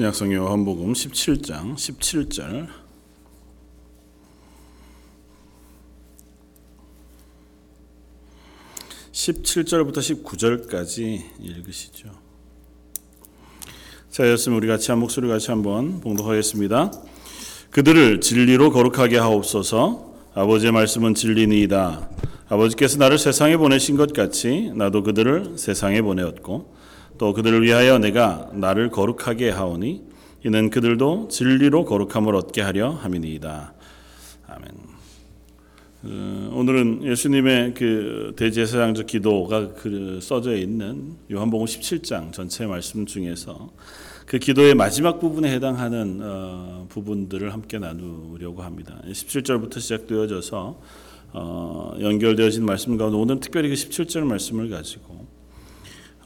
신약성 요한복음 17장 17절. (17절부터) (19절까지) 읽으시죠. 자 였으면 우리 같이 한 목소리 같이 한번 봉독하겠습니다. 그들을 진리로 거룩하게 하옵소서. 아버지의 말씀은 진리니이다. 아버지께서 나를 세상에 보내신 것 같이 나도 그들을 세상에 보내었고 또 그들을 위하여 내가 나를 거룩하게 하오니 이는 그들도 진리로 거룩함을 얻게 하려 함이니이다. 아멘. 어, 오늘은 예수님의 그 대제사장적 기도가 그 써져 있는 요한복음 17장 전체 말씀 중에서 그 기도의 마지막 부분에 해당하는 어, 부분들을 함께 나누려고 합니다. 17절부터 시작되어져서 어, 연결되어진 말씀 가운데 오늘 특별히 그 17절 말씀을 가지고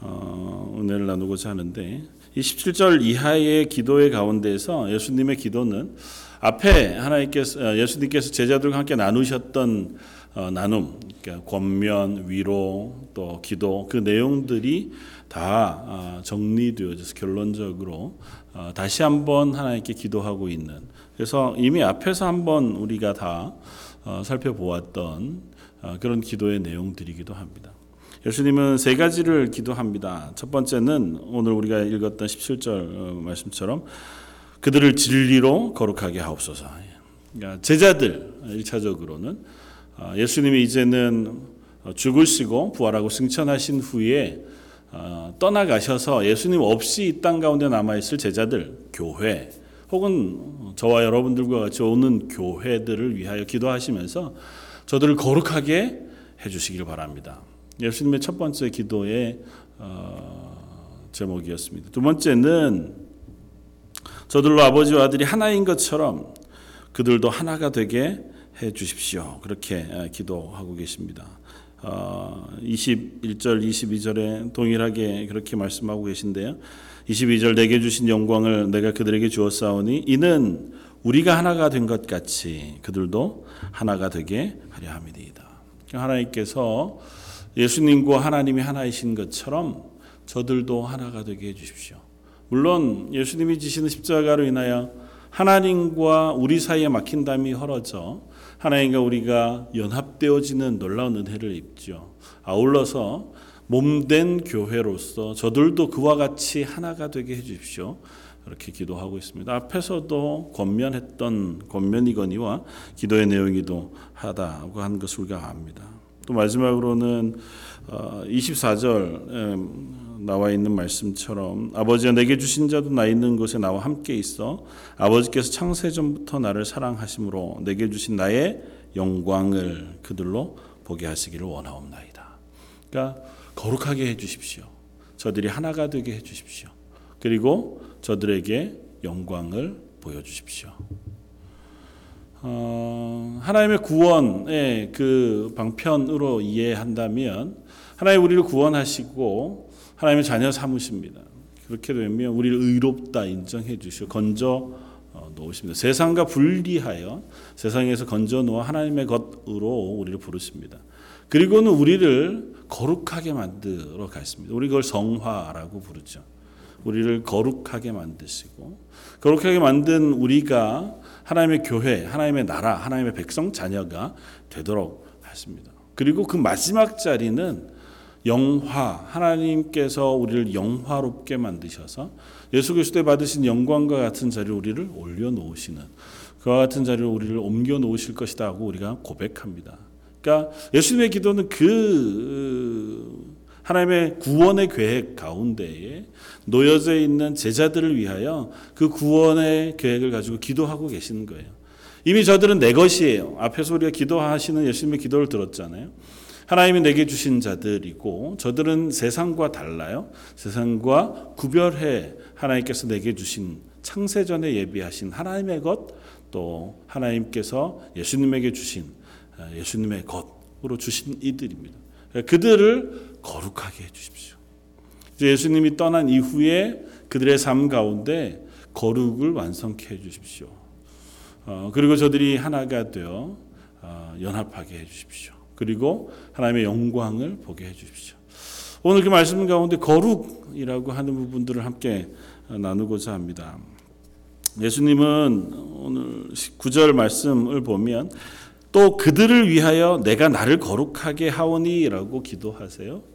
어, 은혜를 나누고자 하는데 이 17절 이하의 기도의 가운데서 예수님의 기도는 앞에 하나님께서 어, 예수님께서 제자들과 함께 나누셨던 어, 나눔, 그러니까 권면, 위로, 또 기도 그 내용들이 다 어, 정리되어져서 결론적으로 어, 다시 한번 하나님께 기도하고 있는. 그래서 이미 앞에서 한번 우리가 다 어, 살펴보았던 어, 그런 기도의 내용들이기도 합니다. 예수님은 세 가지를 기도합니다. 첫 번째는 오늘 우리가 읽었던 17절 어, 말씀처럼 그들을 진리로 거룩하게 하옵소서. 그러니까 제자들 1차적으로는 어, 예수님이 이제는 죽으시고 부활하고 승천하신 후에 어, 떠나가셔서 예수님 없이 이 땅 가운데 남아있을 제자들, 교회, 혹은 저와 여러분들과 같이 오는 교회들을 위하여 기도하시면서 저들을 거룩하게 해주시기를 바랍니다. 예수님의 첫 번째 기도의 어, 제목이었습니다. 두 번째는 저들로 아버지와 아들이 하나인 것처럼 그들도 하나가 되게 해 주십시오. 그렇게 기도하고 계십니다. 어, 21절, 22절에 동일하게 그렇게 말씀하고 계신데요. 22절 내게 주신 영광을 내가 그들에게 주었사오니 이는 우리가 하나가 된 것 같이 그들도 하나가 되게 하려 함이니이다. 하나님께서 예수님과 하나님이 하나이신 것처럼 저들도 하나가 되게 해주십시오. 물론 예수님이 지시는 십자가로 인하여 하나님과 우리 사이에 막힌 담이 헐어져 하나님과 우리가 연합되어지는 놀라운 은혜를 입죠. 아울러서 몸된 교회로서 저들도 그와 같이 하나가 되게 해주십시오. 그렇게 기도하고 있습니다. 앞에서도 권면했던 권면이거니와 기도의 내용이도 하다고 한 것을 우리가 압니다. 또 마지막으로는 24절 나와 있는 말씀처럼 아버지가 내게 주신 자도 나 있는 곳에 나와 함께 있어 아버지께서 창세 전부터 나를 사랑하심으로 내게 주신 나의 영광을 그들로 보게 하시기를 원하옵나이다. 그러니까 거룩하게 해 주십시오. 저들이 하나가 되게 해 주십시오. 그리고 저들에게 영광을 보여 주십시오. 어, 하나님의 구원의 그 방편으로 이해한다면 하나님 우리를 구원하시고 하나님의 자녀 삼으십니다. 그렇게 되면 우리를 의롭다 인정해 주시고 건져 어, 놓으십니다. 세상과 분리하여 세상에서 건져 놓아 하나님의 것으로 우리를 부르십니다. 그리고는 우리를 거룩하게 만들어 가십니다. 우리 그걸 성화라고 부르죠. 우리를 거룩하게 만드시고 거룩하게 만든 우리가 하나님의 교회, 하나님의 나라, 하나님의 백성 자녀가 되도록 하십니다. 그리고 그 마지막 자리는 영화, 하나님께서 우리를 영화롭게 만드셔서 예수 그리스도에 받으신 영광과 같은 자리를 우리를 올려놓으시는 그와 같은 자리를 우리를 옮겨 놓으실 것이다 고 우리가 고백합니다. 그러니까 예수님의 기도는 그 하나님의 구원의 계획 가운데에 놓여져 있는 제자들을 위하여 그 구원의 계획을 가지고 기도하고 계시는 거예요. 이미 저들은 내 것이에요. 앞에서 우리가 기도하시는 예수님의 기도를 들었잖아요. 하나님이 내게 주신 자들이고 저들은 세상과 달라요. 세상과 구별해 하나님께서 내게 주신 창세전에 예비하신 하나님의 것 또 하나님께서 예수님에게 주신 아, 예수님의 것으로 주신 이들입니다. 그들을 거룩하게 해 주십시오. 예수님이 떠난 이후에 그들의 삶 가운데 거룩을 완성케 해 주십시오. 어, 그리고 저들이 하나가 되어 어, 연합하게 해 주십시오. 그리고 하나님의 영광을 보게 해 주십시오. 오늘 그 말씀 가운데 거룩이라고 하는 부분들을 함께 나누고자 합니다. 예수님은 오늘 9절 말씀을 보면 또 그들을 위하여 내가 나를 거룩하게 하오니라고 기도하세요.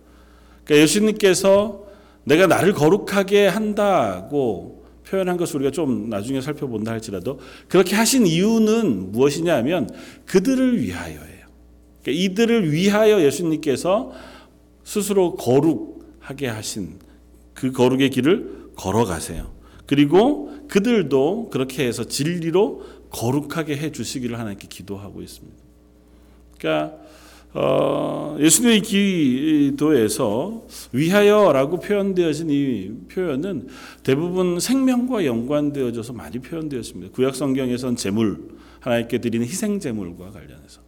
그러니까 예수님께서 내가 나를 거룩하게 한다고 표현한 것을 우리가 좀 나중에 살펴본다 할지라도 그렇게 하신 이유는 무엇이냐 하면 그들을 위하여예요. 그러니까 이들을 위하여 예수님께서 스스로 거룩하게 하신 그 거룩의 길을 걸어가세요. 그리고 그들도 그렇게 해서 진리로 거룩하게 해 주시기를 하나님께 기도하고 있습니다. 그러니까 어, 예수님의 기도에서 위하여라고 표현되어진 이 표현은 대부분 생명과 연관되어져서 많이 표현되었습니다. 구약 성경에서는 제물 하나님께 드리는 희생 제물과 관련해서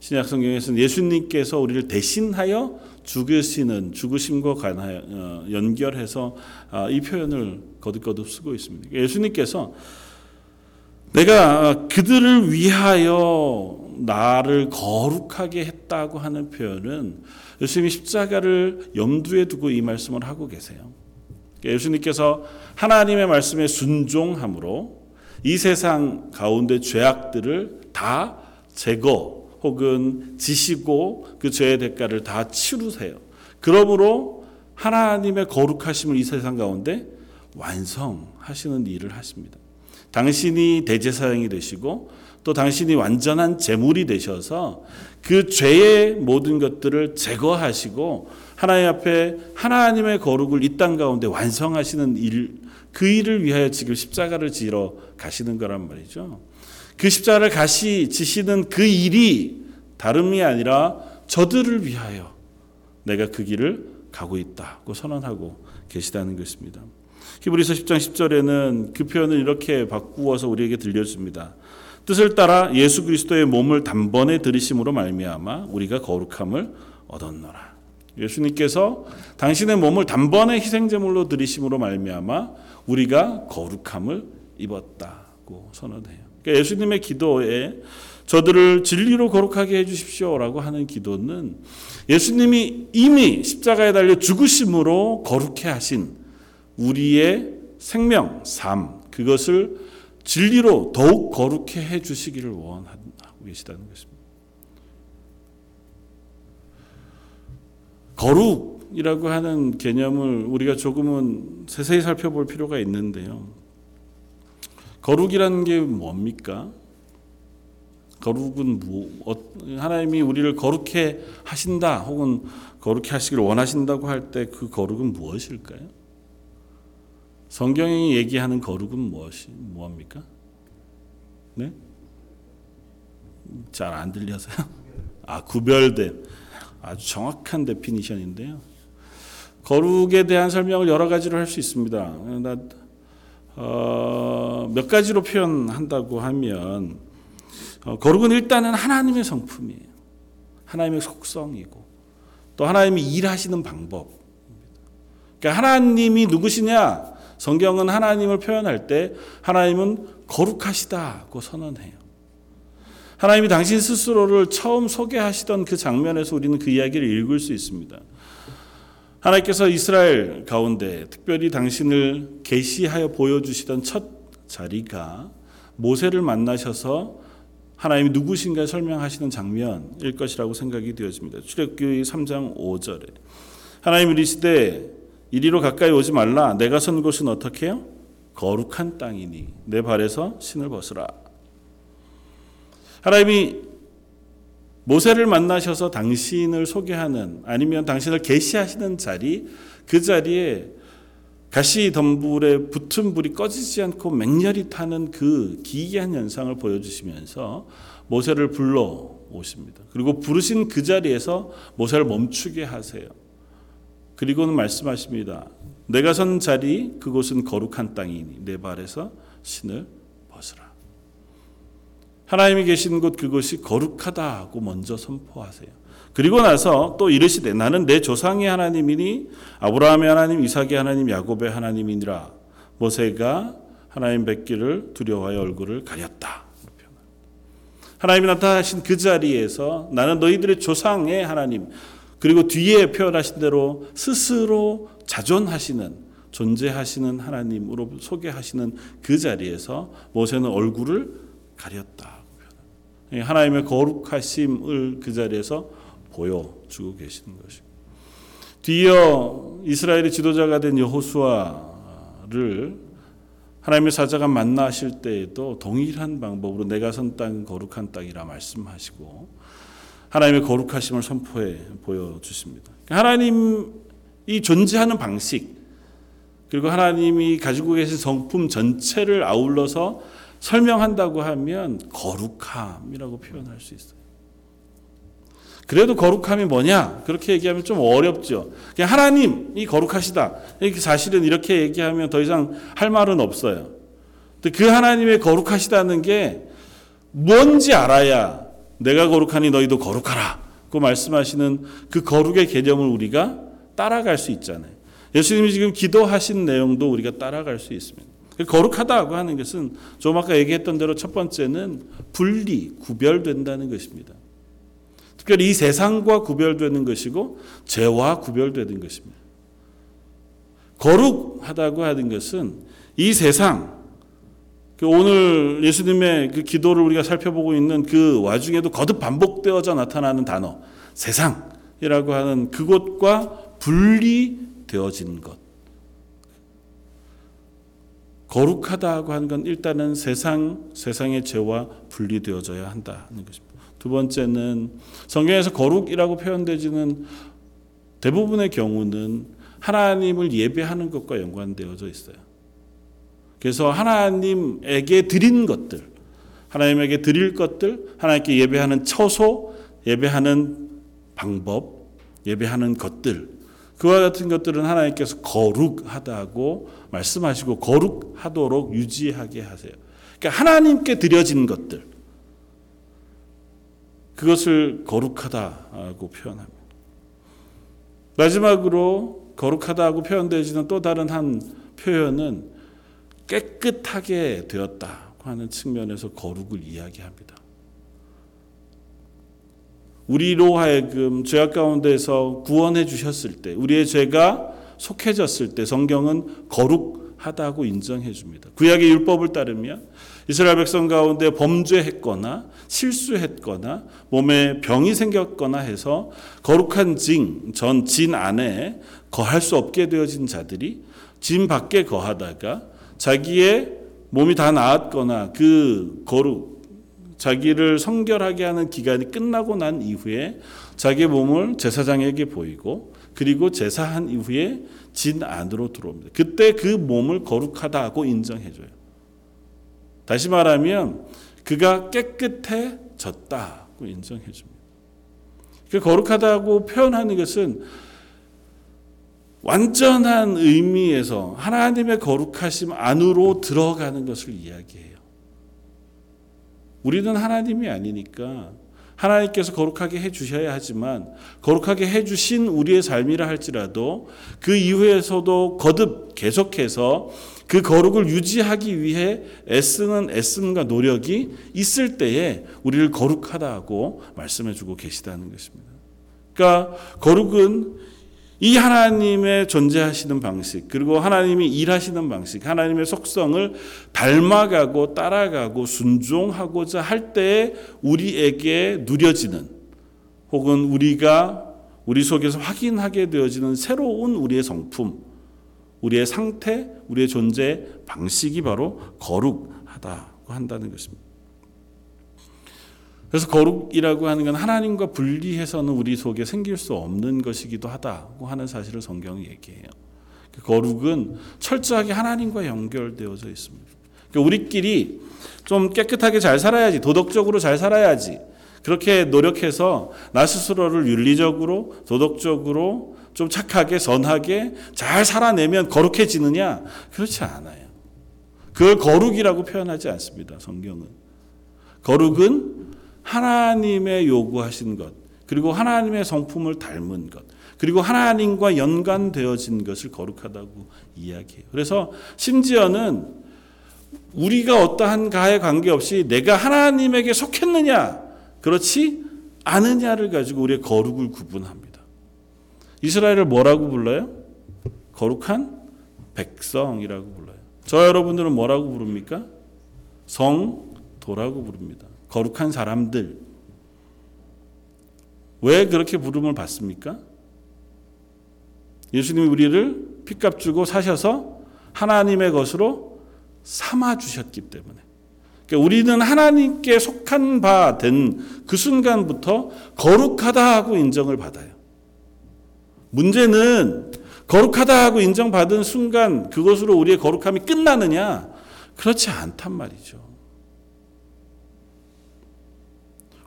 신약 성경에서는 예수님께서 우리를 대신하여 죽으시는 죽으심과 관하여 어, 연결해서 아, 이 표현을 거듭거듭 쓰고 있습니다. 예수님께서 내가 그들을 위하여 나를 거룩하게 했다고 하는 표현은 예수님이 십자가를 염두에 두고 이 말씀을 하고 계세요. 예수님께서 하나님의 말씀에 순종함으로 이 세상 가운데 죄악들을 다 제거 혹은 지시고 그 죄의 대가를 다 치르세요. 그러므로 하나님의 거룩하심을 이 세상 가운데 완성하시는 일을 하십니다. 당신이 대제사장이 되시고 또 당신이 완전한 제물이 되셔서 그 죄의 모든 것들을 제거하시고 하나님 앞에 하나님의 거룩을 이 땅 가운데 완성하시는 일, 그 일을 위하여 지금 십자가를 지러 가시는 거란 말이죠. 그 십자가를 가시 지시는 그 일이 다름이 아니라 저들을 위하여 내가 그 길을 가고 있다고 선언하고 계시다는 것입니다. 히브리서 10장 10절에는 그 표현을 이렇게 바꾸어서 우리에게 들려줍니다. 뜻을 따라 예수 그리스도의 몸을 단번에 들이심으로 말미암아 우리가 거룩함을 얻었노라. 예수님께서 당신의 몸을 단번에 희생제물로 들이심으로 말미암아 우리가 거룩함을 입었다고 선언해요. 그러니까 예수님의 기도에 저들을 진리로 거룩하게 해 주십시오라고 하는 기도는 예수님이 이미 십자가에 달려 죽으심으로 거룩해 하신 우리의 생명, 삶 그것을 진리로 더욱 거룩해 해 주시기를 원하고 계시다는 것입니다. 거룩이라고 하는 개념을 우리가 조금은 세세히 살펴볼 필요가 있는데요. 거룩이라는 게 뭡니까? 거룩은 뭐, 어, 하나님이 우리를 거룩해 하신다 혹은 거룩해 하시기를 원하신다고 할 때 그 거룩은 무엇일까요? 성경이 얘기하는 거룩은 무엇이 뭐합니까? 네? 잘 안 들려서요. 아 구별된 아주 정확한 데피니션인데요. 거룩에 대한 설명을 여러 가지로 할 수 있습니다. 나, 어, 몇 가지로 표현한다고 하면 어, 거룩은 일단은 하나님의 성품이에요. 하나님의 속성이고 또 하나님이 일하시는 방법. 그러니까 하나님이 누구시냐? 성경은 하나님을 표현할 때 하나님은 거룩하시다고 선언해요. 하나님이 당신 스스로를 처음 소개하시던 그 장면에서 우리는 그 이야기를 읽을 수 있습니다. 하나님께서 이스라엘 가운데 특별히 당신을 계시하여 보여주시던 첫 자리가 모세를 만나셔서 하나님이 누구신가 설명하시는 장면일 것이라고 생각이 되어집니다. 출애굽기 3장 5절에 하나님이 이르시되 이리로 가까이 오지 말라 내가 선 곳은 어떻게 해요? 거룩한 땅이니 내 발에서 신을 벗으라. 하나님이 모세를 만나셔서 당신을 소개하는 아니면 당신을 계시하시는 자리 그 자리에 가시 덤불에 붙은 불이 꺼지지 않고 맹렬히 타는 그 기이한 현상을 보여주시면서 모세를 불러 오십니다. 그리고 부르신 그 자리에서 모세를 멈추게 하세요. 그리고는 말씀하십니다. 내가 선 자리 그곳은 거룩한 땅이니 내 발에서 신을 벗으라. 하나님이 계신 곳 그곳이 거룩하다고 먼저 선포하세요. 그리고 나서 또 이르시되 나는 내 조상의 하나님이니 아브라함의 하나님, 이삭의 하나님, 야곱의 하나님이니라. 모세가 하나님 뵙기를 두려워하여 얼굴을 가렸다. 하나님이 나타나신 그 자리에서 나는 너희들의 조상의 하나님, 그리고 뒤에 표현하신 대로 스스로 자존하시는 존재하시는 하나님으로 소개하시는 그 자리에서 모세는 얼굴을 가렸다. 하나님의 거룩하심을 그 자리에서 보여주고 계시는 것이고 뒤이어 이스라엘의 지도자가 된 여호수아를 하나님의 사자가 만나실 때에도 동일한 방법으로 내가 선 땅은 거룩한 땅이라 말씀하시고 하나님의 거룩하심을 선포해 보여주십니다. 하나님이 존재하는 방식 그리고 하나님이 가지고 계신 성품 전체를 아울러서 설명한다고 하면 거룩함이라고 표현할 수 있어요. 그래도 거룩함이 뭐냐? 그렇게 얘기하면 좀 어렵죠. 하나님이 거룩하시다. 사실은 이렇게 얘기하면 더 이상 할 말은 없어요. 그 하나님의 거룩하시다는 게 뭔지 알아야 내가 거룩하니 너희도 거룩하라. 그 말씀하시는 그 거룩의 개념을 우리가 따라갈 수 있잖아요. 예수님이 지금 기도하신 내용도 우리가 따라갈 수 있습니다. 거룩하다고 하는 것은 좀 아까 얘기했던 대로 첫 번째는 분리, 구별된다는 것입니다. 특별히 이 세상과 구별되는 것이고 죄와 구별되는 것입니다. 거룩하다고 하는 것은 이 세상 그 오늘 예수님의 그 기도를 우리가 살펴보고 있는 그 와중에도 거듭 반복되어져 나타나는 단어 세상이라고 하는 그것과 분리되어진 것. 거룩하다고 하는 건 일단은 세상 세상의 죄와 분리되어져야 한다는 것입니다. 두 번째는 성경에서 거룩이라고 표현되지는 대부분의 경우는 하나님을 예배하는 것과 연관되어져 있어요. 그래서 하나님에게 드린 것들, 하나님에게 드릴 것들, 하나님께 예배하는 처소, 예배하는 방법, 예배하는 것들, 그와 같은 것들은 하나님께서 거룩하다고 말씀하시고 거룩하도록 유지하게 하세요. 그러니까 하나님께 드려진 것들, 그것을 거룩하다고 표현합니다. 마지막으로 거룩하다고 표현되지는 또 다른 한 표현은 깨끗하게 되었다고 하는 측면에서 거룩을 이야기합니다. 우리로 하여금 죄악 가운데서 구원해 주셨을 때, 우리의 죄가 속해졌을 때 성경은 거룩하다고 인정해 줍니다. 구약의 율법을 따르면 이스라엘 백성 가운데 범죄했거나 실수했거나 몸에 병이 생겼거나 해서 거룩한 징, 전 진 안에 거할 수 없게 되어진 자들이 진 밖에 거하다가 자기의 몸이 다 나았거나 그 거룩, 자기를 성결하게 하는 기간이 끝나고 난 이후에 자기 몸을 제사장에게 보이고 그리고 제사한 이후에 진 안으로 들어옵니다. 그때 그 몸을 거룩하다고 인정해줘요. 다시 말하면 그가 깨끗해졌다고 인정해 줍니다. 그 거룩하다고 표현하는 것은 완전한 의미에서 하나님의 거룩하심 안으로 들어가는 것을 이야기해요. 우리는 하나님이 아니니까 하나님께서 거룩하게 해 주셔야 하지만 거룩하게 해 주신 우리의 삶이라 할지라도 그 이후에서도 거듭 계속해서 그 거룩을 유지하기 위해 애쓰는 애씀과 노력이 있을 때에 우리를 거룩하다고 말씀해 주고 계시다는 것입니다. 그러니까 거룩은 이 하나님의 존재하시는 방식, 그리고 하나님이 일하시는 방식, 하나님의 속성을 닮아가고 따라가고 순종하고자 할 때에 우리에게 누려지는 혹은 우리가 우리 속에서 확인하게 되어지는 새로운 우리의 성품, 우리의 상태, 우리의 존재 방식이 바로 거룩하다고 한다는 것입니다. 그래서 거룩이라고 하는 건 하나님과 분리해서는 우리 속에 생길 수 없는 것이기도 하다고 하는 사실을 성경이 얘기해요. 그 거룩은 철저하게 하나님과 연결되어져 있습니다. 그러니까 우리끼리 좀 깨끗하게 잘 살아야지, 도덕적으로 잘 살아야지. 그렇게 노력해서 나 스스로를 윤리적으로, 도덕적으로 좀 착하게, 선하게 잘 살아내면 거룩해지느냐? 그렇지 않아요. 그걸 거룩이라고 표현하지 않습니다. 성경은. 거룩은 하나님의 요구하신 것, 그리고 하나님의 성품을 닮은 것, 그리고 하나님과 연관되어진 것을 거룩하다고 이야기해요. 그래서 심지어는 우리가 어떠한 가에 관계없이 내가 하나님에게 속했느냐, 그렇지 않느냐를 가지고 우리의 거룩을 구분합니다. 이스라엘을 뭐라고 불러요? 거룩한 백성이라고 불러요. 저 여러분들은 뭐라고 부릅니까? 성도라고 부릅니다. 거룩한 사람들. 왜 그렇게 부름을 받습니까? 예수님이 우리를 피값 주고 사셔서 하나님의 것으로 삼아 주셨기 때문에. 그러니까 우리는 하나님께 속한 바 된 그 순간부터 거룩하다 하고 인정을 받아요. 문제는 거룩하다 하고 인정받은 순간 그것으로 우리의 거룩함이 끝나느냐? 그렇지 않단 말이죠.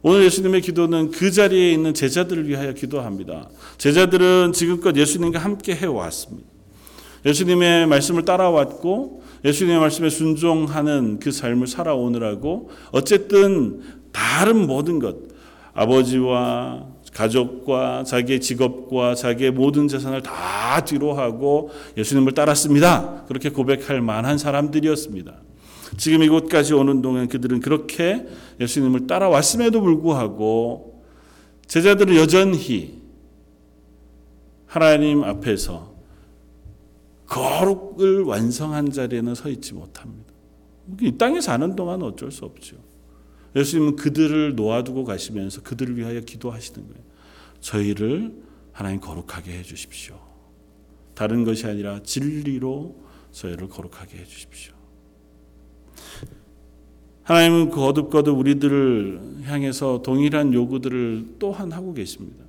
오늘 예수님의 기도는 그 자리에 있는 제자들을 위하여 기도합니다. 제자들은 지금껏 예수님과 함께 해왔습니다. 예수님의 말씀을 따라왔고 예수님의 말씀에 순종하는 그 삶을 살아오느라고 어쨌든 다른 모든 것 아버지와 가족과 자기의 직업과 자기의 모든 재산을 다 뒤로 하고 예수님을 따랐습니다. 그렇게 고백할 만한 사람들이었습니다. 지금 이곳까지 오는 동안 그들은 그렇게 예수님을 따라왔음에도 불구하고 제자들은 여전히 하나님 앞에서 거룩을 완성한 자리에는 서 있지 못합니다. 이 땅에 사는 동안 어쩔 수 없죠. 예수님은 그들을 놓아두고 가시면서 그들을 위하여 기도하시는 거예요. 저희를 하나님 거룩하게 해 주십시오. 다른 것이 아니라 진리로 저희를 거룩하게 해 주십시오. 하나님은 거듭거듭 우리들을 향해서 동일한 요구들을 또한 하고 계십니다.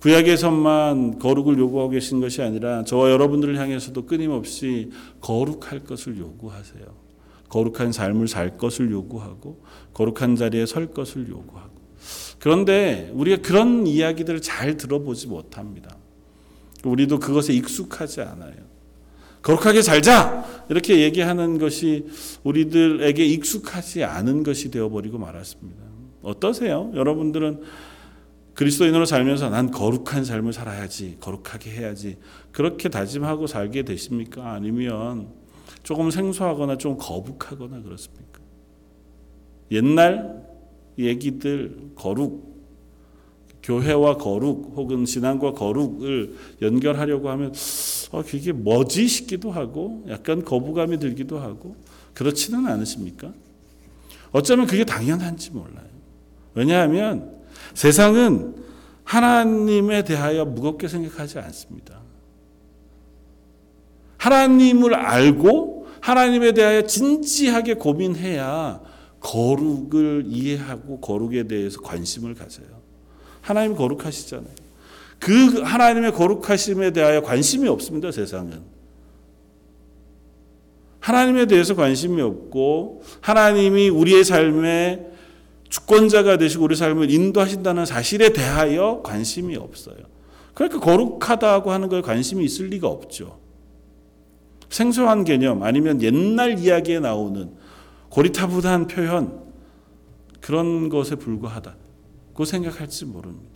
구약에서만 거룩을 요구하고 계신 것이 아니라 저와 여러분들을 향해서도 끊임없이 거룩할 것을 요구하세요. 거룩한 삶을 살 것을 요구하고 거룩한 자리에 설 것을 요구하고 그런데 우리가 그런 이야기들을 잘 들어보지 못합니다. 우리도 그것에 익숙하지 않아요. 거룩하게 살자 이렇게 얘기하는 것이 우리들에게 익숙하지 않은 것이 되어버리고 말았습니다. 어떠세요? 여러분들은 그리스도인으로 살면서 난 거룩한 삶을 살아야지, 거룩하게 해야지 그렇게 다짐하고 살게 되십니까? 아니면 조금 생소하거나 좀 거북하거나 그렇습니까? 옛날 얘기들 거룩 교회와 거룩 혹은 신앙과 거룩을 연결하려고 하면 어, 그게 뭐지 싶기도 하고 약간 거부감이 들기도 하고 그렇지는 않으십니까? 어쩌면 그게 당연한지 몰라요. 왜냐하면 세상은 하나님에 대하여 무겁게 생각하지 않습니다. 하나님을 알고 하나님에 대하여 진지하게 고민해야 거룩을 이해하고 거룩에 대해서 관심을 가져요. 하나님 거룩하시잖아요. 그 하나님의 거룩하심에 대하여 관심이 없습니다, 세상은. 하나님에 대해서 관심이 없고 하나님이 우리의 삶에 주권자가 되시고 우리 삶을 인도하신다는 사실에 대하여 관심이 없어요. 그러니까 거룩하다고 하는 거에 관심이 있을 리가 없죠. 생소한 개념 아니면 옛날 이야기에 나오는 고리타분한 표현 그런 것에 불과하다 고 생각할지 모릅니다.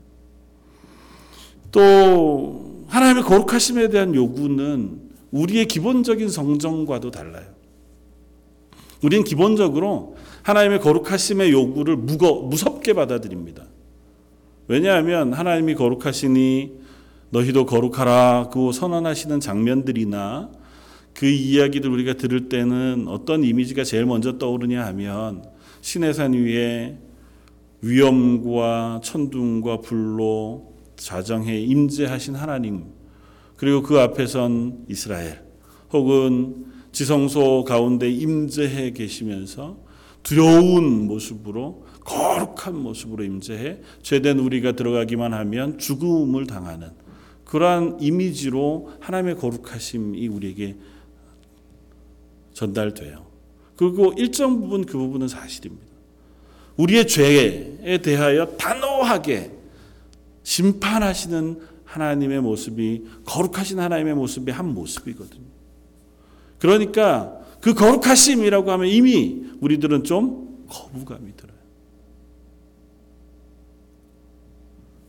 또 하나님의 거룩하심에 대한 요구는 우리의 기본적인 성정과도 달라요. 우리는 기본적으로 하나님의 거룩하심의 요구를 무거 무섭게 받아들입니다. 왜냐하면 하나님이 거룩하시니 너희도 거룩하라고 선언하시는 장면들이나 그 이야기들 우리가 들을 때는 어떤 이미지가 제일 먼저 떠오르냐 하면 신의 산 위에 위엄과 천둥과 불로 자정해 임재하신 하나님 그리고 그 앞에선 이스라엘 혹은 지성소 가운데 임재해 계시면서 두려운 모습으로 거룩한 모습으로 임재해 죄된 우리가 들어가기만 하면 죽음을 당하는 그러한 이미지로 하나님의 거룩하심이 우리에게 전달돼요. 그리고 일정 부분 그 부분은 사실입니다. 우리의 죄에 대하여 단호하게 심판하시는 하나님의 모습이 거룩하신 하나님의 모습의 한 모습이거든요. 그러니까 그 거룩하심이라고 하면 이미 우리들은 좀 거부감이 들어요.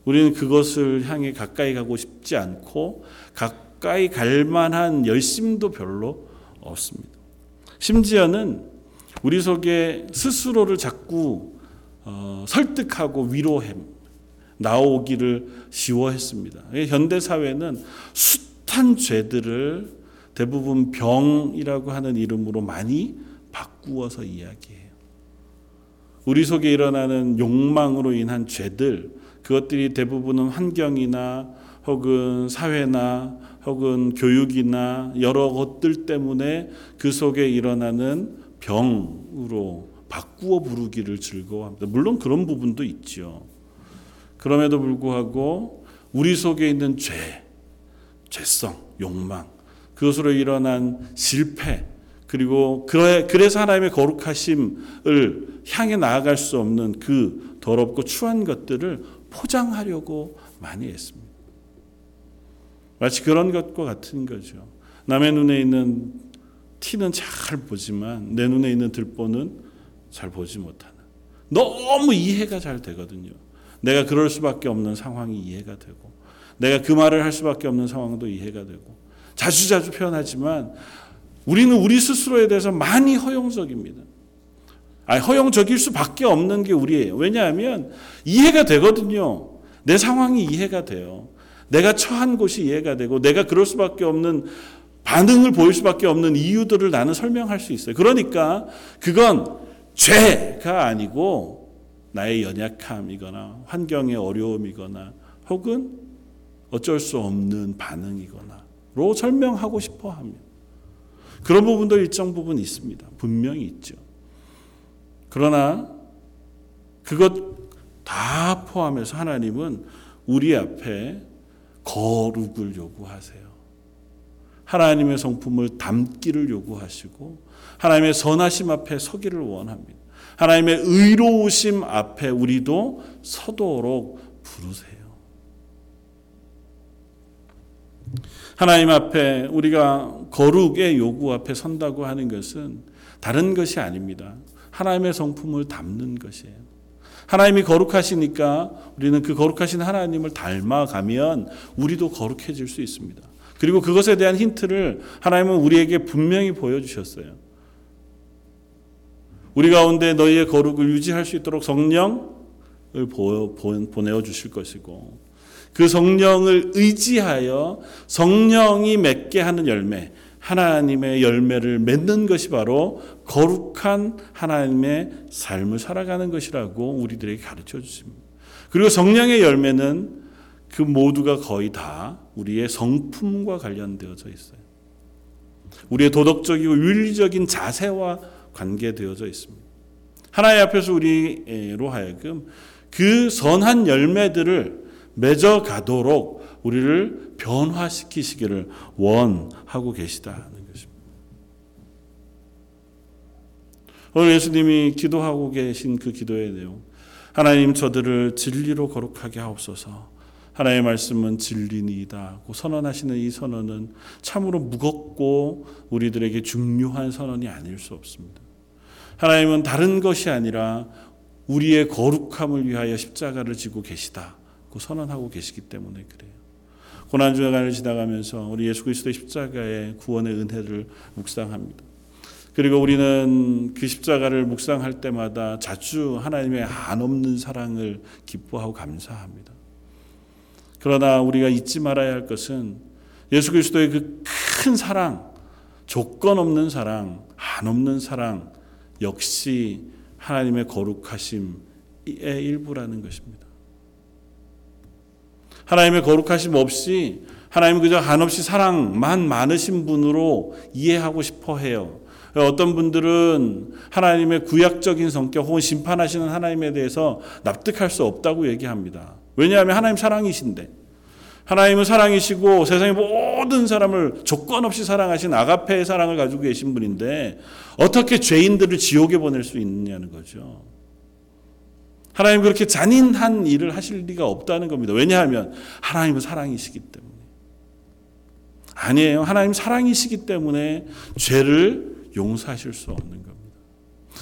우리는 그것을 향해 가까이 가고 싶지 않고 가까이 갈 만한 열심도 별로 없습니다. 심지어는 우리 속에 스스로를 자꾸 어, 설득하고 위로해 나오기를 쉬워했습니다. 현대 사회는 숱한 죄들을 대부분 병이라고 하는 이름으로 많이 바꾸어서 이야기해요. 우리 속에 일어나는 욕망으로 인한 죄들, 그것들이 대부분은 환경이나 혹은 사회나 혹은 교육이나 여러 것들 때문에 그 속에 일어나는 병으로 바꾸어 부르기를 즐거워합니다. 물론 그런 부분도 있죠. 그럼에도 불구하고 우리 속에 있는 죄, 죄성, 욕망, 그것으로 일어난 실패, 그리고 그래서 하나님의 거룩하심을 향해 나아갈 수 없는 그 더럽고 추한 것들을 포장하려고 많이 했습니다. 마치 그런 것과 같은 거죠. 남의 눈에 있는 티는 잘 보지만 내 눈에 있는 들보는 잘 보지 못하는. 너무 이해가 잘 되거든요. 내가 그럴 수밖에 없는 상황이 이해가 되고, 내가 그 말을 할 수밖에 없는 상황도 이해가 되고, 자주자주 표현하지만 우리는 우리 스스로에 대해서 많이 허용적입니다. 아니, 허용적일 수밖에 없는 게 우리예요. 왜냐하면 이해가 되거든요. 내 상황이 이해가 돼요. 내가 처한 곳이 이해가 되고 내가 그럴 수밖에 없는 반응을 보일 수밖에 없는 이유들을 나는 설명할 수 있어요. 그러니까 그건 죄가 아니고 나의 연약함이거나 환경의 어려움이거나 혹은 어쩔 수 없는 반응이거나로 설명하고 싶어 합니다. 그런 부분도 일정 부분 있습니다. 분명히 있죠. 그러나 그것 다 포함해서 하나님은 우리 앞에 거룩을 요구하세요. 하나님의 성품을 담기를 요구하시고 하나님의 선하심 앞에 서기를 원합니다. 하나님의 의로우심 앞에 우리도 서도록 부르세요. 하나님 앞에 우리가 거룩의 요구 앞에 선다고 하는 것은 다른 것이 아닙니다. 하나님의 성품을 담는 것이에요. 하나님이 거룩하시니까 우리는 그 거룩하신 하나님을 닮아가면 우리도 거룩해질 수 있습니다. 그리고 그것에 대한 힌트를 하나님은 우리에게 분명히 보여주셨어요. 우리 가운데 너희의 거룩을 유지할 수 있도록 성령을 보내어 주실 것이고 그 성령을 의지하여 성령이 맺게 하는 열매, 하나님의 열매를 맺는 것이 바로 거룩한 하나님의 삶을 살아가는 것이라고 우리들에게 가르쳐 주십니다. 그리고 성령의 열매는 그 모두가 거의 다 우리의 성품과 관련되어져 있어요. 우리의 도덕적이고 윤리적인 자세와 관계되어져 있습니다. 하나님 앞에서 우리로 하여금 그 선한 열매들을 맺어 가도록 우리를 변화시키시기를 원하고 계시다는 것입니다. 오늘 예수님이 기도하고 계신 그 기도의 내용. 하나님 저들을 진리로 거룩하게 하옵소서. 하나님의 말씀은 진리니이다고 선언하시는 이 선언은 참으로 무겁고 우리들에게 중요한 선언이 아닐 수 없습니다. 하나님은 다른 것이 아니라 우리의 거룩함을 위하여 십자가를 지고 계시다고 선언하고 계시기 때문에 그래요. 고난 주간을 지나가면서 우리 예수 그리스도의 십자가의 구원의 은혜를 묵상합니다. 그리고 우리는 그 십자가를 묵상할 때마다 자주 하나님의 한없는 사랑을 기뻐하고 감사합니다. 그러나 우리가 잊지 말아야 할 것은 예수 그리스도의 그 큰 사랑, 조건 없는 사랑, 한 없는 사랑 역시 하나님의 거룩하심의 일부라는 것입니다. 하나님의 거룩하심 없이 하나님 그저 한없이 사랑만 많으신 분으로 이해하고 싶어 해요. 어떤 분들은 하나님의 구약적인 성격 혹은 심판하시는 하나님에 대해서 납득할 수 없다고 얘기합니다. 왜냐하면 하나님 사랑이신데 하나님은 사랑이시고 세상의 모든 사람을 조건 없이 사랑하신 아가페의 사랑을 가지고 계신 분인데 어떻게 죄인들을 지옥에 보낼 수 있느냐는 거죠. 하나님 그렇게 잔인한 일을 하실 리가 없다는 겁니다. 왜냐하면 하나님은 사랑이시기 때문에. 아니에요. 하나님 사랑이시기 때문에 죄를 용서하실 수 없는 겁니다.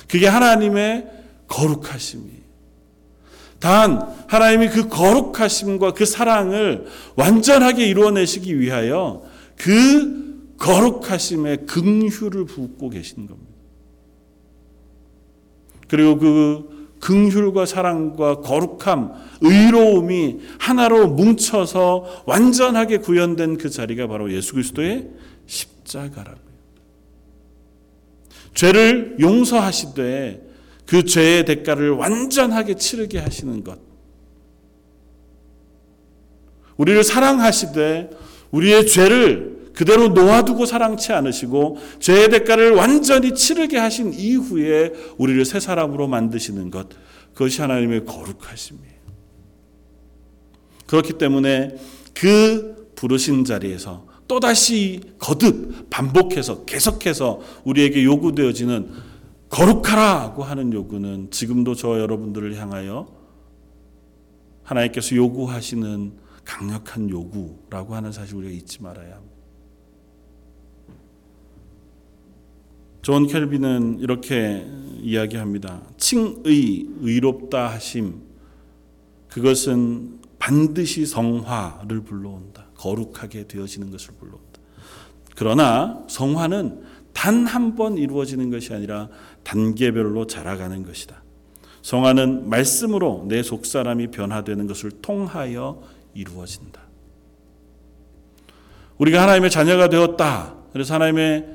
그게 하나님의 거룩하심이에요. 단 하나님이 그 거룩하심과 그 사랑을 완전하게 이루어내시기 위하여 그 거룩하심의 긍휼을 붓고 계신 겁니다. 그리고 그 긍휼과 사랑과 거룩함, 의로움이 하나로 뭉쳐서 완전하게 구현된 그 자리가 바로 예수 그리스도의 십자가라고요. 죄를 용서하시되 그 죄의 대가를 완전하게 치르게 하시는 것. 우리를 사랑하시되 우리의 죄를 그대로 놓아두고 사랑치 않으시고 죄의 대가를 완전히 치르게 하신 이후에 우리를 새 사람으로 만드시는 것. 그것이 하나님의 거룩하심이에요. 그렇기 때문에 그 부르신 자리에서 또다시 거듭 반복해서 계속해서 우리에게 요구되어지는 거룩하라고 하는 요구는 지금도 저 여러분들을 향하여 하나님께서 요구하시는 강력한 요구라고 하는 사실 우리가 잊지 말아야 합니다. 존 캘빈은 이렇게 이야기합니다. 칭의, 의롭다 하심, 그것은 반드시 성화를 불러온다. 거룩하게 되어지는 것을 불러온다. 그러나 성화는 단 한 번 이루어지는 것이 아니라 단계별로 자라가는 것이다. 성화는 말씀으로 내 속사람이 변화되는 것을 통하여 이루어진다. 우리가 하나님의 자녀가 되었다. 그래서 하나님의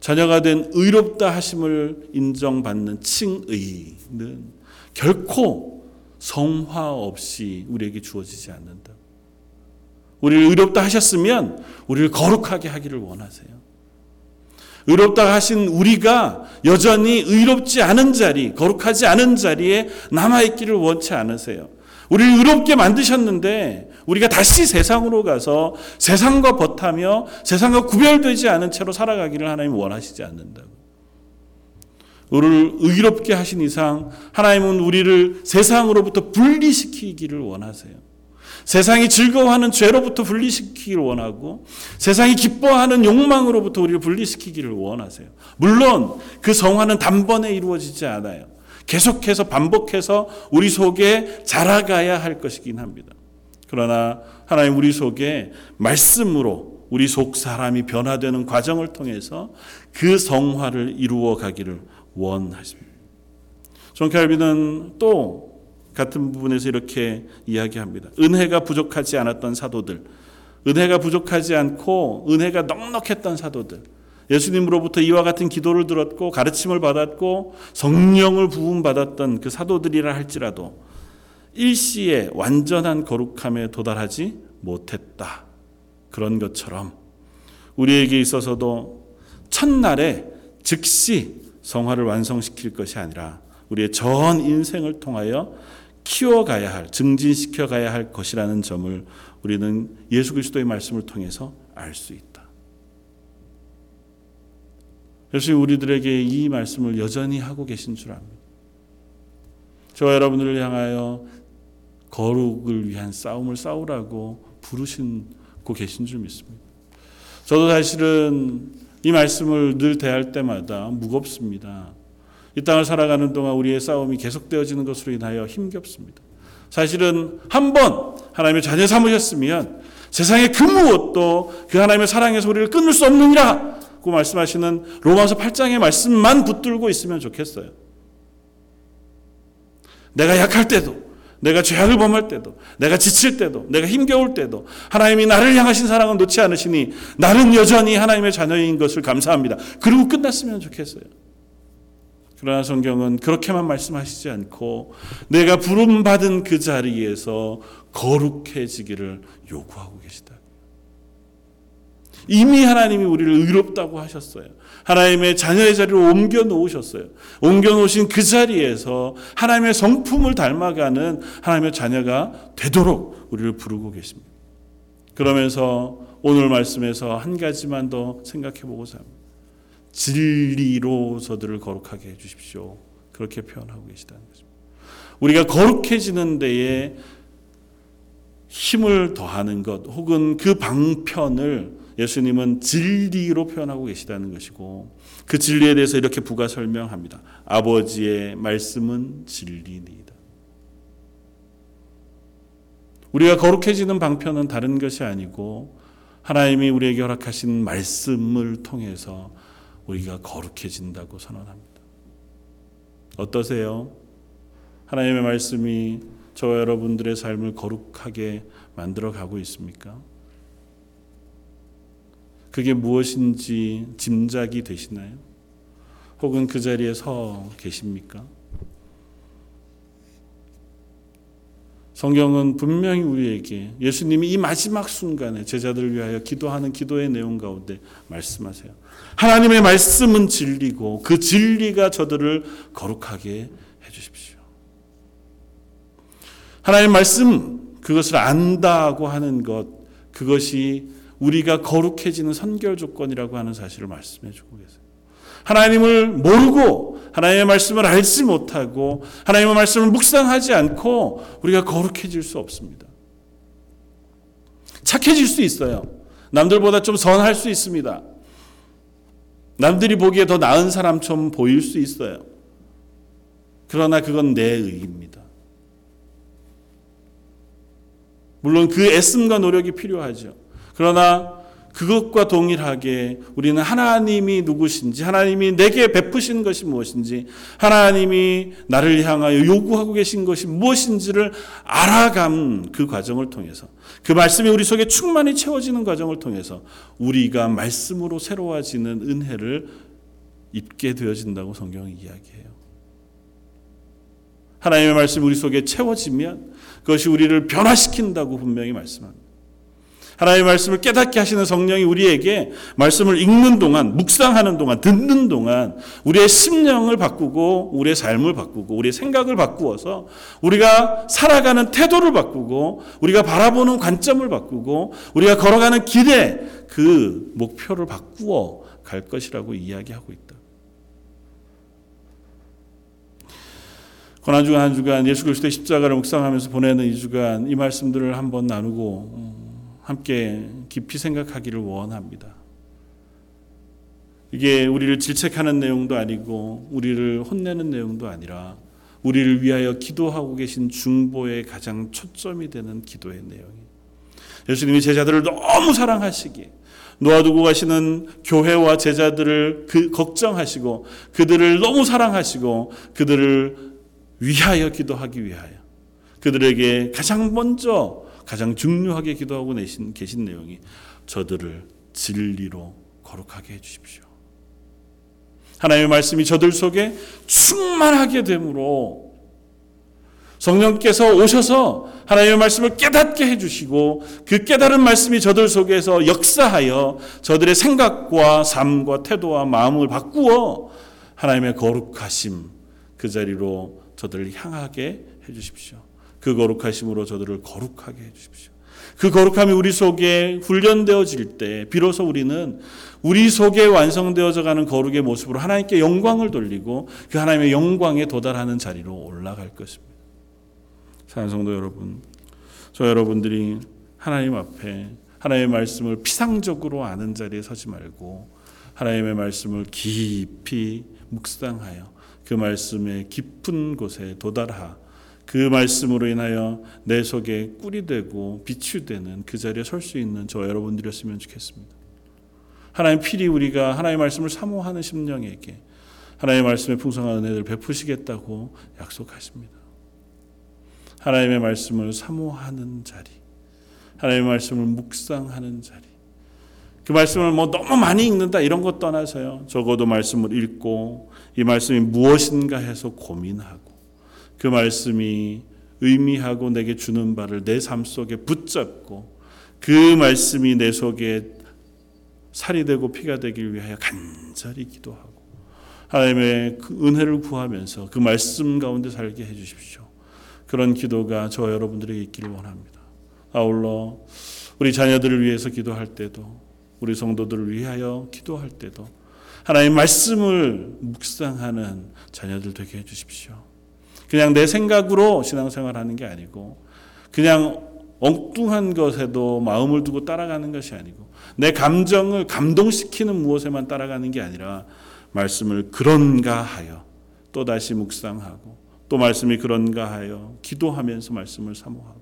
자녀가 된 의롭다 하심을 인정받는 칭의는 결코 성화 없이 우리에게 주어지지 않는다. 우리를 의롭다 하셨으면 우리를 거룩하게 하기를 원하세요. 의롭다 하신 우리가 여전히 의롭지 않은 자리, 거룩하지 않은 자리에 남아있기를 원치 않으세요. 우리를 의롭게 만드셨는데 우리가 다시 세상으로 가서 세상과 버타며 세상과 구별되지 않은 채로 살아가기를 하나님 원하시지 않는다고. 우리를 의롭게 하신 이상 하나님은 우리를 세상으로부터 분리시키기를 원하세요. 세상이 즐거워하는 죄로부터 분리시키기를 원하고 세상이 기뻐하는 욕망으로부터 우리를 분리시키기를 원하세요. 물론 그 성화는 단번에 이루어지지 않아요. 계속해서 반복해서 우리 속에 자라가야 할 것이긴 합니다. 그러나 하나님 우리 속에 말씀으로 우리 속 사람이 변화되는 과정을 통해서 그 성화를 이루어 가기를 원하십니다. 존 캘빈은 또 같은 부분에서 이렇게 이야기합니다. 은혜가 부족하지 않았던 사도들, 은혜가 부족하지 않고 은혜가 넉넉했던 사도들, 예수님으로부터 이와 같은 기도를 들었고 가르침을 받았고 성령을 부음 받았던 그 사도들이라 할지라도 일시에 완전한 거룩함에 도달하지 못했다. 그런 것처럼 우리에게 있어서도 첫날에 즉시 성화를 완성시킬 것이 아니라 우리의 전 인생을 통하여 키워가야 할, 증진시켜 가야 할 것이라는 점을 우리는 예수 그리스도의 말씀을 통해서 알 수 있다. 그래서 우리들에게 이 말씀을 여전히 하고 계신 줄 압니다. 저와 여러분들을 향하여 거룩을 위한 싸움을 싸우라고 부르신고 계신 줄 믿습니다. 저도 사실은 이 말씀을 늘 대할 때마다 무겁습니다. 이 땅을 살아가는 동안 우리의 싸움이 계속되어지는 것으로 인하여 힘겹습니다. 사실은 한 번 하나님의 자녀 삼으셨으면 세상의 그 무엇도 그 하나님의 사랑에서 우리를 끊을 수 없느니라 고 말씀하시는 로마서 8장의 말씀만 붙들고 있으면 좋겠어요. 내가 약할 때도 내가 죄악을 범할 때도, 내가 지칠 때도, 내가 힘겨울 때도, 하나님이 나를 향하신 사랑은 놓지 않으시니, 나는 여전히 하나님의 자녀인 것을 감사합니다. 그리고 끝났으면 좋겠어요. 그러나 성경은 그렇게만 말씀하시지 않고, 내가 부름 받은 그 자리에서 거룩해지기를 요구하고 계시다. 이미 하나님이 우리를 의롭다고 하셨어요. 하나님의 자녀의 자리로 옮겨 놓으셨어요. 옮겨 놓으신 그 자리에서 하나님의 성품을 닮아가는 하나님의 자녀가 되도록 우리를 부르고 계십니다. 그러면서 오늘 말씀에서 한 가지만 더 생각해 보고자 합니다. 진리로 저들을 거룩하게 해 주십시오. 그렇게 표현하고 계시다는 것입니다. 우리가 거룩해지는 데에 힘을 더하는 것 혹은 그 방편을 예수님은 진리로 표현하고 계시다는 것이고 그 진리에 대해서 이렇게 부가 설명합니다. 아버지의 말씀은 진리니이다. 우리가 거룩해지는 방편은 다른 것이 아니고 하나님이 우리에게 허락하신 말씀을 통해서 우리가 거룩해진다고 선언합니다. 어떠세요? 하나님의 말씀이 저와 여러분들의 삶을 거룩하게 만들어 가고 있습니까? 그게 무엇인지 짐작이 되시나요? 혹은 그 자리에 서 계십니까? 성경은 분명히 우리에게 예수님이 이 마지막 순간에 제자들을 위하여 기도하는 기도의 내용 가운데 말씀하세요. 하나님의 말씀은 진리고 그 진리가 저들을 거룩하게 해 주십시오. 하나님의 말씀 그것을 안다고 하는 것 그것이 우리가 거룩해지는 선결 조건이라고 하는 사실을 말씀해 주고 계세요. 하나님을 모르고 하나님의 말씀을 알지 못하고 하나님의 말씀을 묵상하지 않고 우리가 거룩해질 수 없습니다. 착해질 수 있어요. 남들보다 좀 선할 수 있습니다. 남들이 보기에 더 나은 사람처럼 보일 수 있어요. 그러나 그건 내 의입니다. 물론 그 애씀과 노력이 필요하죠. 그러나 그것과 동일하게 우리는 하나님이 누구신지, 하나님이 내게 베푸신 것이 무엇인지, 하나님이 나를 향하여 요구하고 계신 것이 무엇인지를 알아감 그 과정을 통해서, 그 말씀이 우리 속에 충만히 채워지는 과정을 통해서 우리가 말씀으로 새로워지는 은혜를 입게 되어진다고 성경은 이야기해요. 하나님의 말씀이 우리 속에 채워지면 그것이 우리를 변화시킨다고 분명히 말씀합니다. 하나님의 말씀을 깨닫게 하시는 성령이 우리에게 말씀을 읽는 동안, 묵상하는 동안, 듣는 동안 우리의 심령을 바꾸고 우리의 삶을 바꾸고 우리의 생각을 바꾸어서 우리가 살아가는 태도를 바꾸고 우리가 바라보는 관점을 바꾸고 우리가 걸어가는 길에 그 목표를 바꾸어 갈 것이라고 이야기하고 있다. 고난 주간 한 주간 예수 그리스도의 십자가를 묵상하면서 보내는 이 주간 이 말씀들을 한번 나누고 함께 깊이 생각하기를 원합니다. 이게 우리를 질책하는 내용도 아니고 우리를 혼내는 내용도 아니라 우리를 위하여 기도하고 계신 중보의 가장 초점이 되는 기도의 내용이 예수님이 제자들을 너무 사랑하시기에 놓아두고 가시는 교회와 제자들을 그 걱정하시고 그들을 너무 사랑하시고 그들을 위하여 기도하기 위하여 그들에게 가장 먼저 가장 중요하게 기도하고 내신, 계신 내용이 저들을 진리로 거룩하게 해주십시오. 하나님의 말씀이 저들 속에 충만하게 되므로 성령께서 오셔서 하나님의 말씀을 깨닫게 해주시고 그 깨달은 말씀이 저들 속에서 역사하여 저들의 생각과 삶과 태도와 마음을 바꾸어 하나님의 거룩하심 그 자리로 저들을 향하게 해주십시오. 그 거룩하심으로 저들을 거룩하게 해주십시오. 그 거룩함이 우리 속에 훈련되어질 때 비로소 우리는 우리 속에 완성되어져 가는 거룩의 모습으로 하나님께 영광을 돌리고 그 하나님의 영광에 도달하는 자리로 올라갈 것입니다. 사랑하는 성도 여러분, 저 여러분들이 하나님 앞에 하나님의 말씀을 피상적으로 아는 자리에 서지 말고 하나님의 말씀을 깊이 묵상하여 그 말씀의 깊은 곳에 도달하 그 말씀으로 인하여 내 속에 꿀이 되고 빛이 되는 그 자리에 설 수 있는 저 여러분들이었으면 좋겠습니다. 하나님 필히 우리가 하나님의 말씀을 사모하는 심령에게 하나님의 말씀의 풍성한 은혜를 베푸시겠다고 약속하십니다. 하나님의 말씀을 사모하는 자리, 하나님의 말씀을 묵상하는 자리. 그 말씀을 뭐 너무 많이 읽는다 이런 것 떠나서요. 적어도 말씀을 읽고 이 말씀이 무엇인가 해서 고민하고 그 말씀이 의미하고 내게 주는 바를 내 삶 속에 붙잡고 그 말씀이 내 속에 살이 되고 피가 되길 위하여 간절히 기도하고 하나님의 그 은혜를 구하면서 그 말씀 가운데 살게 해 주십시오. 그런 기도가 저 여러분들에게 있기를 원합니다. 아울러 우리 자녀들을 위해서 기도할 때도 우리 성도들을 위하여 기도할 때도 하나님 말씀을 묵상하는 자녀들 되게 해 주십시오. 그냥 내 생각으로 신앙생활하는 게 아니고 그냥 엉뚱한 것에도 마음을 두고 따라가는 것이 아니고 내 감정을 감동시키는 무엇에만 따라가는 게 아니라 말씀을 그런가 하여 또 다시 묵상하고 또 말씀이 그런가 하여 기도하면서 말씀을 사모하고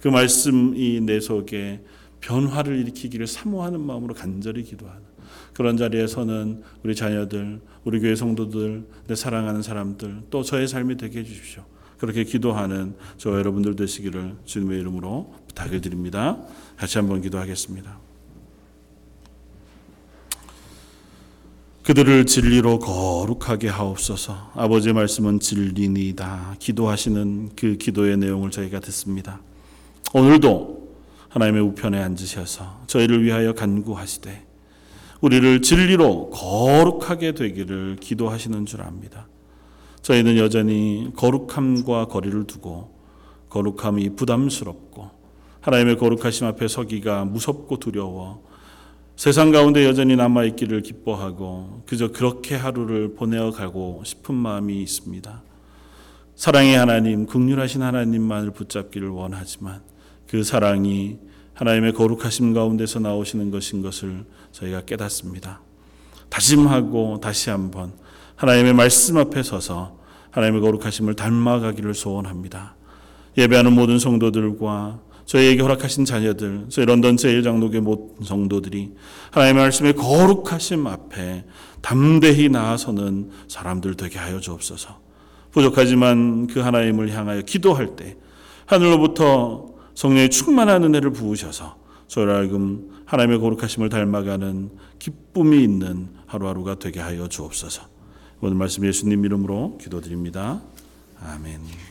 그 말씀이 내 속에 변화를 일으키기를 사모하는 마음으로 간절히 기도하는 그런 자리에서는 우리 자녀들, 우리 교회 성도들, 내 사랑하는 사람들, 또 저의 삶이 되게 해주십시오. 그 그렇게 기도하는 저와 여러분들 되시기를 주님의 이름으로 부탁을 드립니다. 같이 한번 기도하겠습니다. 그들을 진리로 거룩하게 하옵소서. 아버지의 말씀은 진리니이다. 기도하시는 그 기도의 내용을 저희가 듣습니다. 오늘도 하나님의 우편에 앉으셔서 저희를 위하여 간구하시되 우리를 진리로 거룩하게 되기를 기도하시는 줄 압니다. 저희는 여전히 거룩함과 거리를 두고 거룩함이 부담스럽고 하나님의 거룩하심 앞에 서기가 무섭고 두려워 세상 가운데 여전히 남아 있기를 기뻐하고 그저 그렇게 하루를 보내어 가고 싶은 마음이 있습니다. 사랑의 하나님, 극률하신 하나님만을 붙잡기를 원하지만 그 사랑이 하나님의 거룩하심 가운데서 나오시는 것인 것을 저희가 깨닫습니다. 다짐하고 다시 한번 하나님의 말씀 앞에 서서 하나님의 거룩하심을 닮아가기를 소원합니다. 예배하는 모든 성도들과 저희에게 허락하신 자녀들, 저희 런던 제일장로교 모든 성도들이 하나님의 말씀의 거룩하심 앞에 담대히 나아서는 사람들 되게 하여 주옵소서. 부족하지만 그 하나님을 향하여 기도할 때 하늘로부터 성령의 충만한 은혜를 부으셔서 저를 하여금 하나님의 거룩하심을 닮아가는 기쁨이 있는 하루하루가 되게 하여 주옵소서. 오늘 말씀 예수님 이름으로 기도드립니다. 아멘.